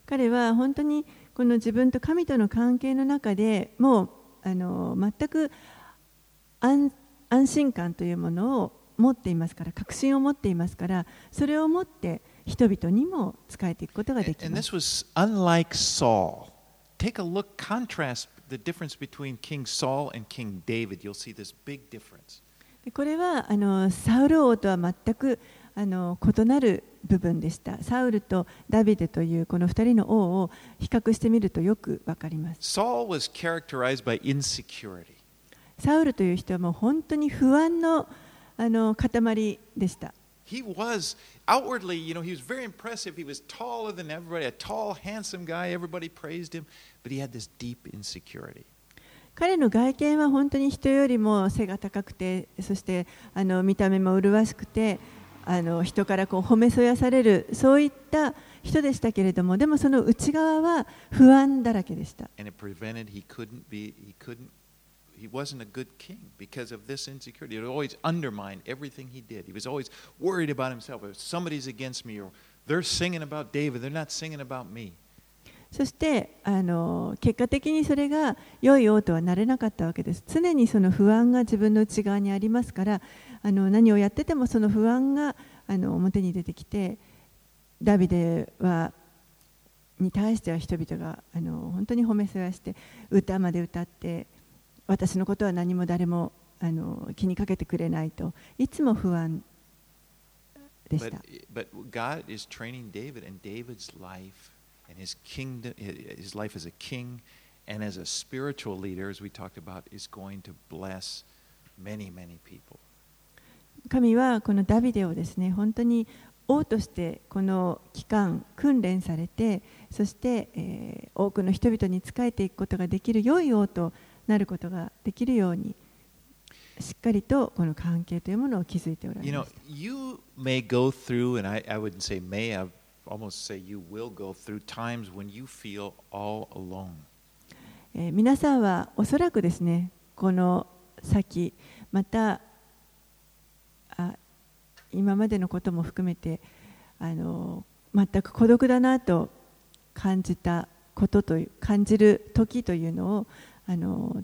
彼は本当にこの自分と神との関係の中でもうあの全く安安心感というものを持っていますから確信を持っていますからそれを持って人々にも仕えていくことができま this す。was unlike Saul. Take a look, contrast the difference between King Saul and King David. You'll see this big difference. でこれはあのサウル王とは全くあの異なる部分でした。サウルとダビデというこの2人の王を比較してみるとよくわかります。Saul was characterized by insecurity. サウルという人はもう本当に不安のあの塊でした。He was outwardly, you know, he was very impressive. He was taller than everybody, a tall, handsome guy. Everybody praised him, but he had this deep insecurity. 彼の外見は本当に人よりも背が高くて、そしてあの見た目も麗しくて、あの人からこう褒めそやされる、そういった人でしたけれども、でもその内側は不安だらけでした。And it prevented he couldn't be he couldn't he wasn't a good king because of this insecurity. It always undermined everything he did. He was always worried about himself. If somebody's against me or they're singing about David, they're not singing about me. そしてあの結果的にそれが良い王とはなれなかったわけです。常にその不安が自分の内側にありますから、あの何をやっててもその不安があの表に出てきて、ダビデはに対しては人々があの本当に褒めそやして歌まで歌って私のことは何も誰もあの気にかけてくれないといつも不安でし But, た。but God is training David, and David's life and his kingdom, his life as a king and as a spiritual leader, as we talked about, is going to bless many, many people. 神はこのダビデをですね本当に王としてこの期間訓練されてそして、えー多くの人々に仕えていくことができる良い王となることができるようにしっかりとこの関係というものを築いておられます。皆さんはおそらくですね、この先、またあ今までのことも含めてあの全く孤独だなと感じたことという感じる時というのをあの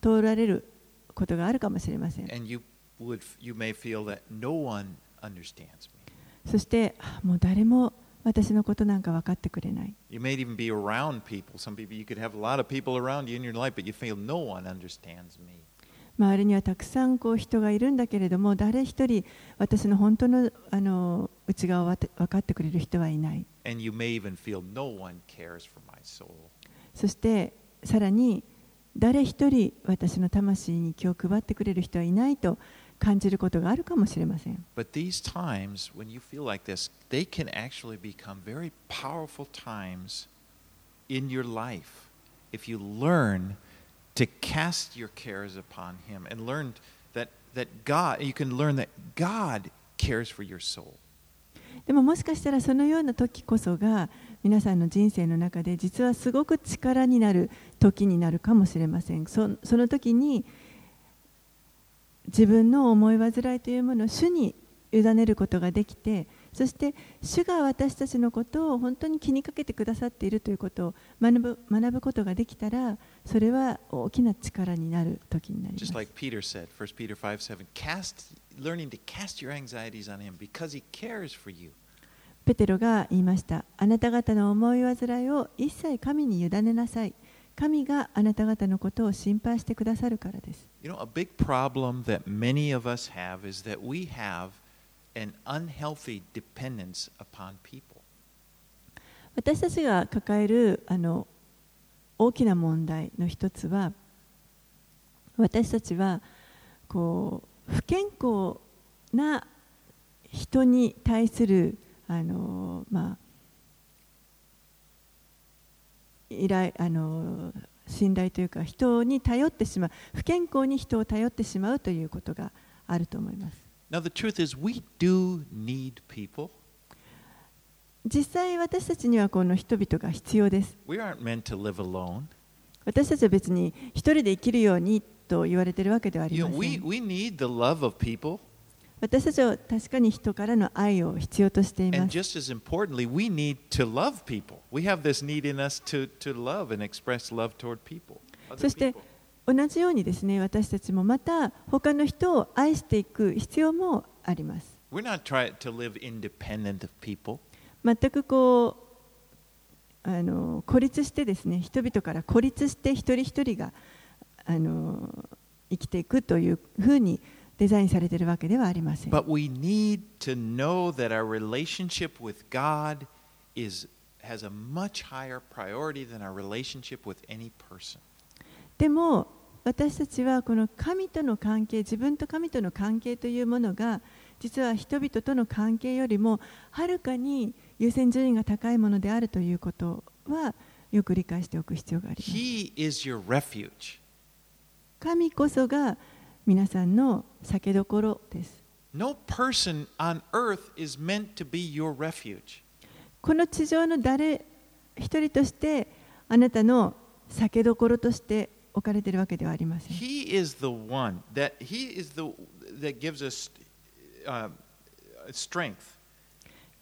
通られることがあるかもしれません And you would you may feel that no one understands me. そしてあもう誰も私のことなんか分かってくれない。You may even be around people. Some people, you could have a lot of people around you in your life, but you feel no one understands me. 周りにはたくさんこう人がいるんだけれども誰一人私の本当のあの内側を分かってくれる人はいない And you may even feel no one cares for my soul. そしてさらに誰一人私の魂に気を配ってくれる人はいないと感じることがあるかもしれません。でももしかしたら、そのような時こそが皆さんの人生の中で実はすごく力になる時になるかもしれませんそその時に自分の思い煩いというものを主に委ねることができてそして主が私たちのことを本当に気にかけてくださっているということを学ぶ学ぶことができたらそれは大きな力になる時になります Just like Peter said, 1 Peter 5 7, cast, learning to cast your anxieties on Him because He cares for you. ペテロが言いました。あなた方の思い煩いを一切神に委ねなさい。神があなた方のことを心配してくださるからです。You know, a big problem that many of us have is that we have an unhealthy dependence upon people. 私たちが抱えるあの大きな問題の一つは、私たちはこう不健康な人に対するあの、まあ、依頼あの信頼というか人に頼ってしまう不健康に人を頼ってしまうということがあると思います。Now, the truth is, we do need people. 実際私たちにはこの人々が必要です。We aren't meant to live alone. 私たちは別に一人で生きるようにと言われているわけではあり You ま know, せ we, ん。we need the love of people. 私たちは確かに人からの愛を必要としています。そして同じようにですね、私たちもまた他の人を愛していく必要もあります。全くこうあの孤立してですね、人々から孤立して一人一人があの生きていくというふうに。デザインされているわけではありません。でも私たちはこの神との関係、自分と神との関係というものが実は人々との関係よりもはるかに優先順位が高いものであるということはよく理解しておく必要があります。神こそが皆さんの酒どころです。この地上の誰一人としてあなたの酒どころとして置かれているわけではありません。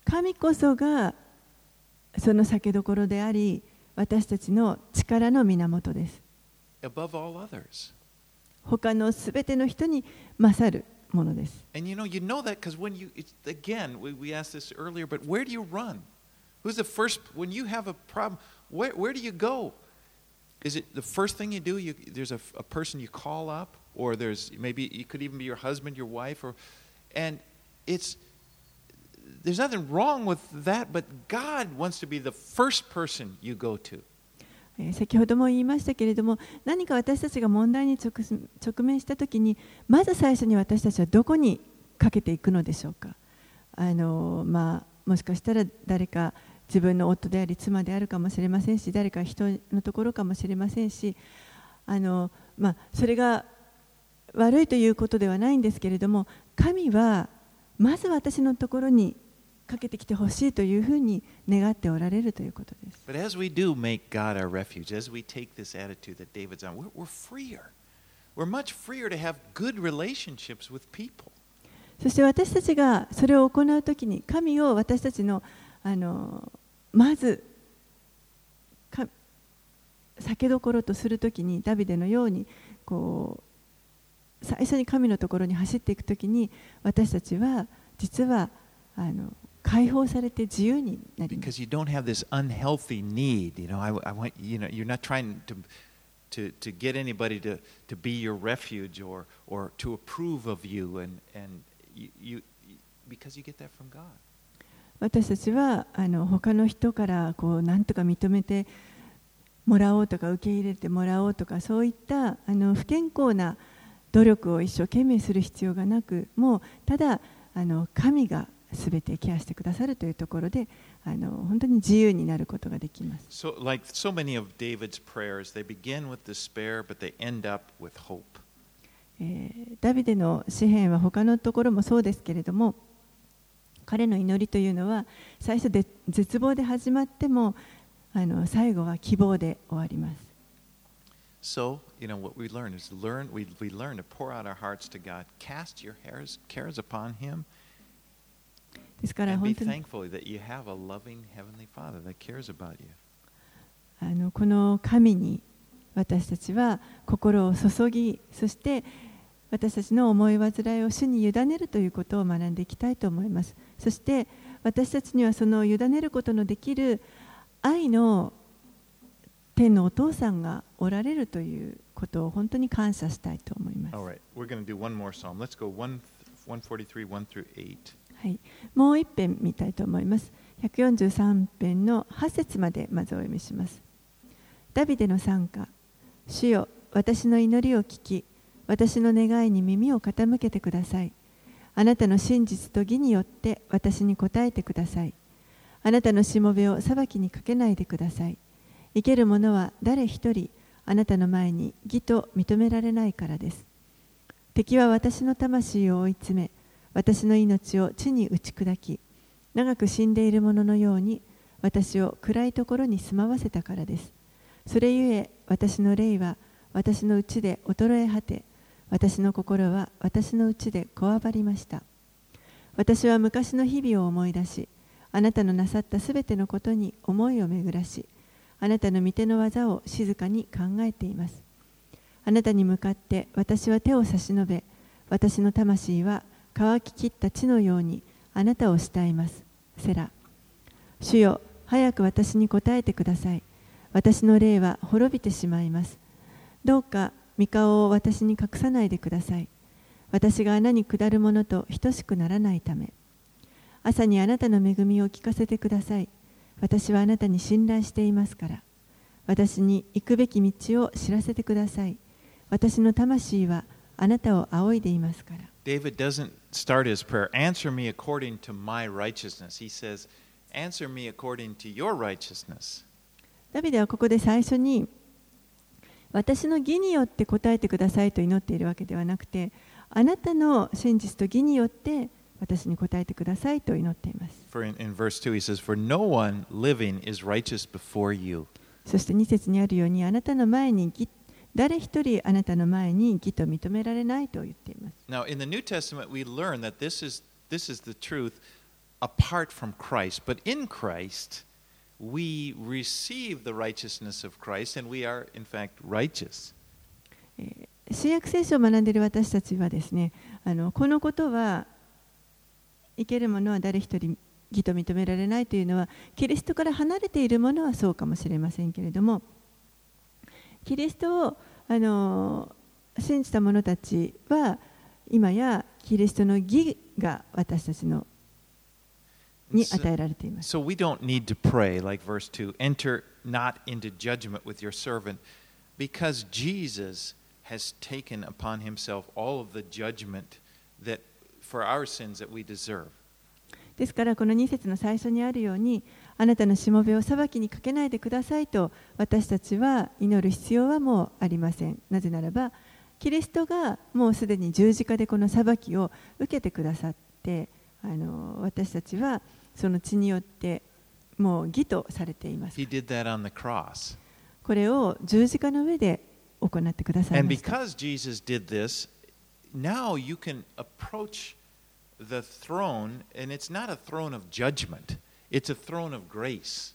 神こそがその酒どころであり私たちの力の源です。他のすべての人に勝るものです。 And you know, you know that because when you, it's, again, we, we asked this earlier, but where do you run? Who's the first, when you have a problem, where, where do you go? Is it the first thing you do? You, there's a, a person you call up, or there's maybe it could even be your husband, your wife, or, and it's, there's nothing wrong with that, but God wants to be the first person you go to. 先ほども言いましたけれども何か私たちが問題に直面したときにまず最初に私たちはどこにかけていくのでしょうか？あの、まあ、もしかしたら誰か自分の夫であり妻であるかもしれませんし誰か人のところかもしれませんしあの、まあ、それが悪いということではないんですけれども神はまず私のところにかけてきてほしいというふうに願っておられるということです。そして私たちがそれを行うときに、神を私たちの,あのまず酒どころとするときに、ダビデのようにこう最初に神のところに走っていくときに、私たちは実はあの。の解放されて自由になります。私たちはあの他の人からこう何とか認めてもらおうとか受け入れてもらおうとかそういったあの不健康な努力を一生懸命する必要がなくもうただあの神が。全てケアしてくださるというところであの本当に自由になることができます。So, like so many of David's prayers, they begin with despair, but they end up with hope. えーダビデの詩篇は他のところもそうですけれども彼の祈りというのは最初で絶望で始まってもあの最後は希望で終わります。So, you know, what we learn is learn we, we learn to pour out our hearts to God, cast your cares, cares upon Him, ですから本当に.あのこの神に私たちは心を注ぎそして私たちの思い煩いを主に委ねるということを学んでいきたいと思います。そして私たちにはその委ねることのできる愛の天のお父さんがおられるということを本当に感謝したいと思いますはい、もう一編見たいと思います。143編の8節までまずお読みします。ダビデの賛歌主よ、私の祈りを聞き、私の願いに耳を傾けてください。あなたの真実と義によって私に答えてください。あなたのしもべを裁きにかけないでください。生ける者は誰一人あなたの前に義と認められないからです。敵は私の魂を追い詰め、私の命を地に打ち砕き長く死んでいる者のように私を暗いところに住まわせたからです。それゆえ私の霊は私のうちで衰え果て私の心は私のうちでこわばりました。私は昔の日々を思い出しあなたのなさったすべてのことに思いを巡らしあなたの御手の技を静かに考えています。あなたに向かって私は手を差し伸べ私の魂は乾ききった地のようにあなたを慕います。セラ。主よ、早く私に答えてください。私の霊は滅びてしまいます。どうか、御顔を私に隠さないでください。私が穴に下るものと等しくならないため。朝にあなたの恵みを聞かせてください。私はあなたに信頼していますから。私に行くべき道を知らせてください。私の魂はあなたを仰いでいますから。David doesn't start his prayer, answer me according to my righteousness. He says, answer me according to your righteousness. ダビデはここで最初に私の義によって答えてくださいと祈っているわけではなくてあなたの真実と義によって私に答えてくださいと祈っています For in, in verse 2, he says, For no one living is righteous before you. そして2節にあるようにあなたの前に義誰一人あなたの前に義と認められないと言っています Now, in the New Testament, we learn that this is, this is the truth apart from Christ. But in Christ, we receive the righteousness of Christ, and we are, in fact, righteous. えー新約聖書を学んでいる私たちはですねあのこのことは生ける者は誰一人義と認められないというのはキリストから離れているものはそうかもしれませんけれどもキリストをあの信じた者たちは今やキリストの義が私たちのに So, 与えられています so we don't need to pray, like verse 2 enter not into judgment with your servant, because Jesus has taken upon himself all of the judgment that for our sins that we deserve. ですからこの2節の最初にあるようにあなたのしもべを裁きにかけないでくださいと私たちは祈る必要はもうありません。なぜならばキリストがもうすでに十字架でこの裁きを受けてくださってあの私たちはその血によってもう義とされています。He did that on the cross. これを十字架の上で行ってください And ました。Because Jesus did this, now you can approach the throne, and it's not a throne of judgment, it's a throne of grace.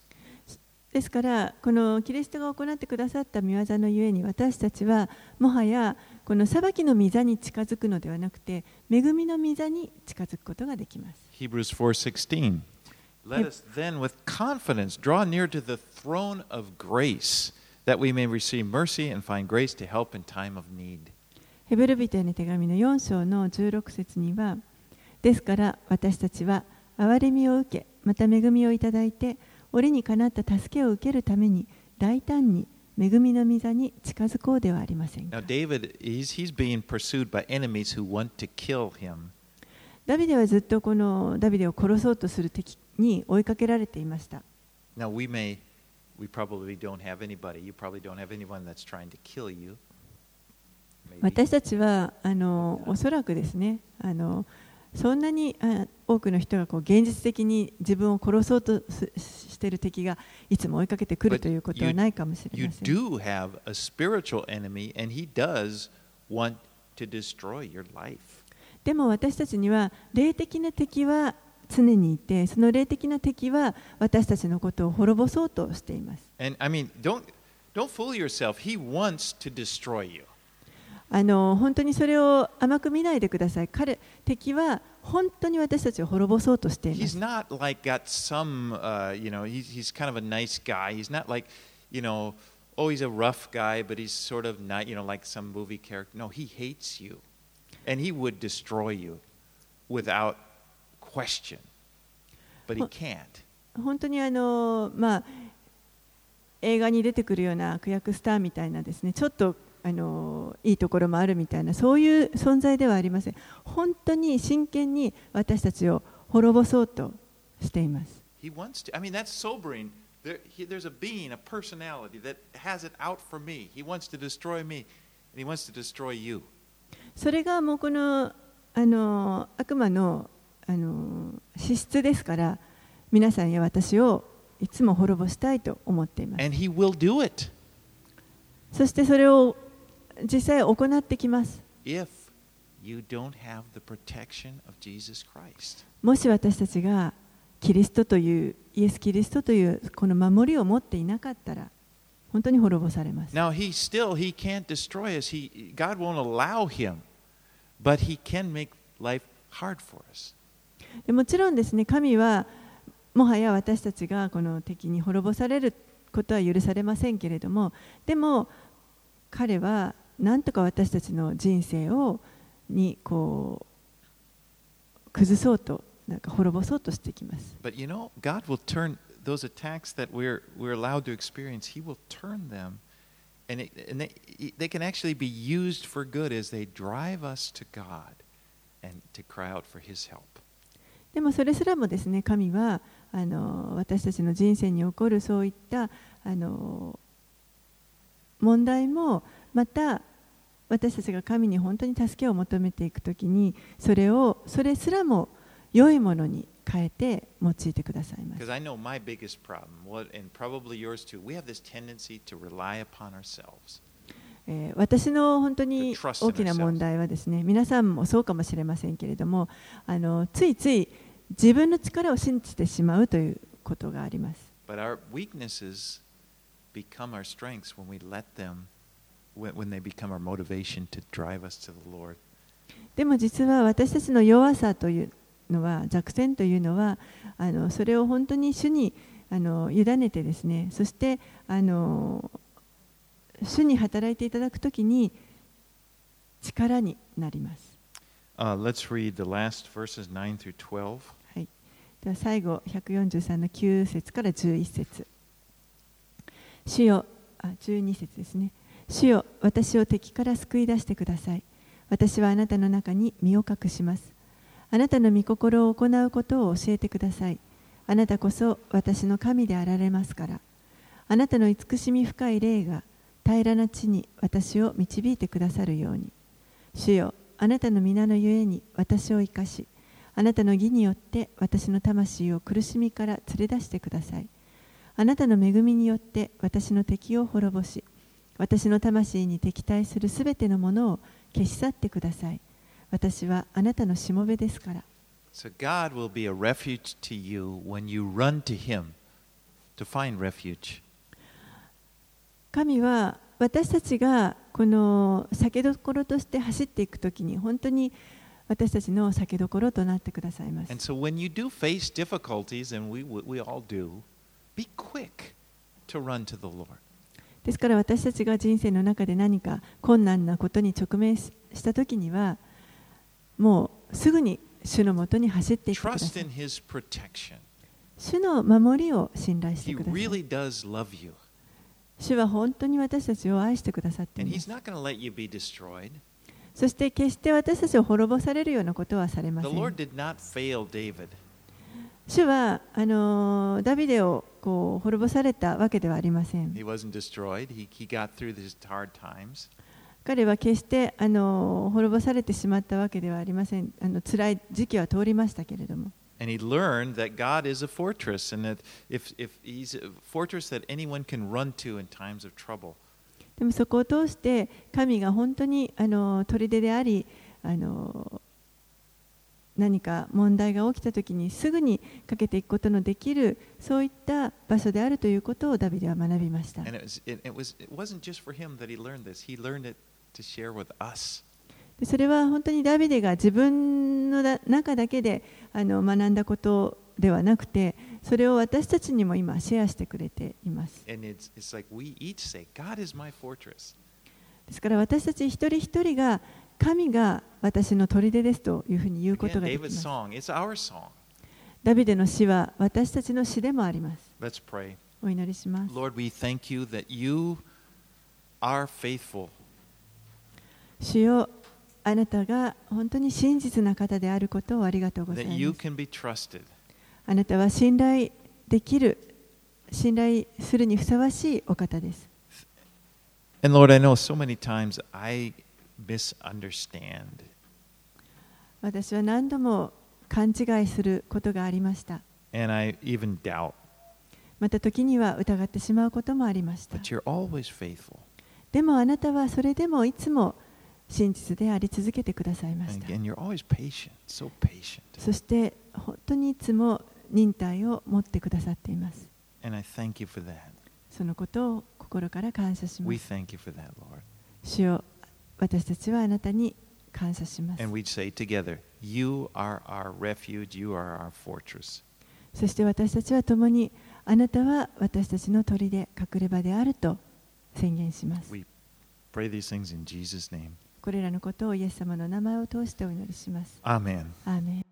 ですからこのキリストが行ってくださった御業のゆえに私たちはもはやこの裁きの御座に近づくのではなくて恵みの御座に近づくことができます Hebrews 4:16. Let us then with confidence draw near to the throne of grace, that we may receive mercy and find grace to help in time of need. ヘブル人への手紙の4章の16節にはですから私たちは憐れみを受けまた恵みをいただいて、俺にかなった助けを受けるために、大胆に恵みの御座に近づこうではありませんか。ダビデはずっとこのダビデを殺そうとする敵に追いかけられていました。私たちは、あの、おそらくですね、あの、そんなに多くの人がこう現実的に自分を殺そうとしてる敵がいつも追いかけてくるということはないかもしれません。でも私たちには霊的な敵は常にいて、その霊的な敵は私たちのことを滅ぼそうとしています。あの本当にそれを甘く見ないでください。彼敵は本当に私たちを滅ぼそうとしていま He's す。not like got some, uh, you know, he's he's kind of a nice guy. He's not like, you know, oh, he's a rough guy, but he's sort of not, you know, like some movie character. No, he hates you, and he would destroy you without question, but he can't. 本当にあの、まあ、映画に出てくるような悪役スターみたいなですねちょっとあのいいところもあるみたいなそういう存在ではありません。本当に真剣に私たちを滅ぼそうとしています。それがもうこの,あの悪魔の,あの資質ですから皆さんや私をいつも滅ぼしたいと思っています。そしてそれを実際行ってきます。もし私たちがキリストというイエス・キリストというこの守りを持っていなかったら本当に滅ぼされます。Now, he still, he can't destroy us. He, God won't allow him, but he can make life hard for us. もちろんですね、神はもはや私たちがこの敵に滅ぼされることは許されませんけれども、でも彼は何とか私たちの人生をにこう崩そうとなんか滅ぼそうとしてきます But you know, God will turn those attacks that we're we're allowed to experience. He will turn them, and it, and they they can actually be used for good as they drive us to God and to cry out for His help. でもそれすらもですね神はあの私たちの人生に起こるそういったあの問題もまた私たちが神に本当に助けを求めていくときにそれをそれすらも良いものに変えて用いてくださいます。私の本当に大きな問題はですね皆さんもそうかもしれませんけれどもあのついつい自分の力を信じてしまうということがあります。When, when they become our motivation to drive us to the Lord. でも実は私たちの弱さというのは弱点というのはあのそれを本当に主にあの委ねてですねそしてあの主に働いていただくときに力になります。Uh, let's read the last verses 9 through 12. はい、では最後143の9節から11節主よあ12節ですね主よ私を敵から救い出してください。私はあなたの中に身を隠します。あなたの御心を行うことを教えてください。あなたこそ私の神であられますから。あなたの慈しみ深い霊が平らな地に私を導いてくださるように。主よあなたの皆のゆえに私を生かしあなたの義によって私の魂を苦しみから連れ出してください。あなたの恵みによって私の敵を滅ぼし、私の魂に敵対するすべてのものを消し去ってください。私はあなたのしもべですから。So God will be a refuge to you when you run to Him to find refuge. 神は私たちがこの酒どころとして走っていくときに本当に私たちの酒どころとなってくださいます And。so when you do face difficulties, and we, we all do, be quick to run to the Lord. ですから私たちが人生の中で何か困難なことに直面ししたときにはもうすぐに主のもとに走っていください.主の守りを信頼してください.主は本当に私たちを愛してくださっています.そして決して私たちを滅ぼされるようなことはされません Lord did not fail David. 主はあのーダビデをこう滅ぼされたわけではありません.彼は決してあのー滅ぼされてしまったわけではありませんあの辛い時期は通りましたけれども And he learned that God is a fortress and that if, if he's a fortress that anyone can run to in times of trouble. でもそこを通して神が本当にあの砦でありあの何か問題が起きた時にすぐにかけていくことのできるそういった場所であるということをダビデは学びました。それは本当にダビデが自分のだ中だけであの学んだことではなくてそれを私たちにも今シェアしてくれています.ですから私たち一人一人が神が私の砦ですというふうに言うことができます。ダビデの詩は私たちの詩でもあります。お祈りします。Lord, we thank you that you are faithful. 主よあなたが本当に真実な方であることをありがとうございます。あなたは信頼できる、信頼するにふさわしいお方です。And Lord, I know so many times misunderstand. 私は何度も勘違いすることがありました And I even doubt. また時には疑ってしまうこともありました But you're always faithful. でもあなたはそれでもいつも真実であり続けてくださいま And した again, you're always patient, so patient. そして本当にいつも忍耐を持ってくださっています And I thank you for that. そのことを心から感謝しま We す thank you for that, Lord. 主よ私たちはあなたに感謝します。Together, refuge, そして私たちは共にあなたは私たちの砦隠れ場であると宣言します。これらのことをイエス様の名前を通してお祈りします。アーメン。アーメン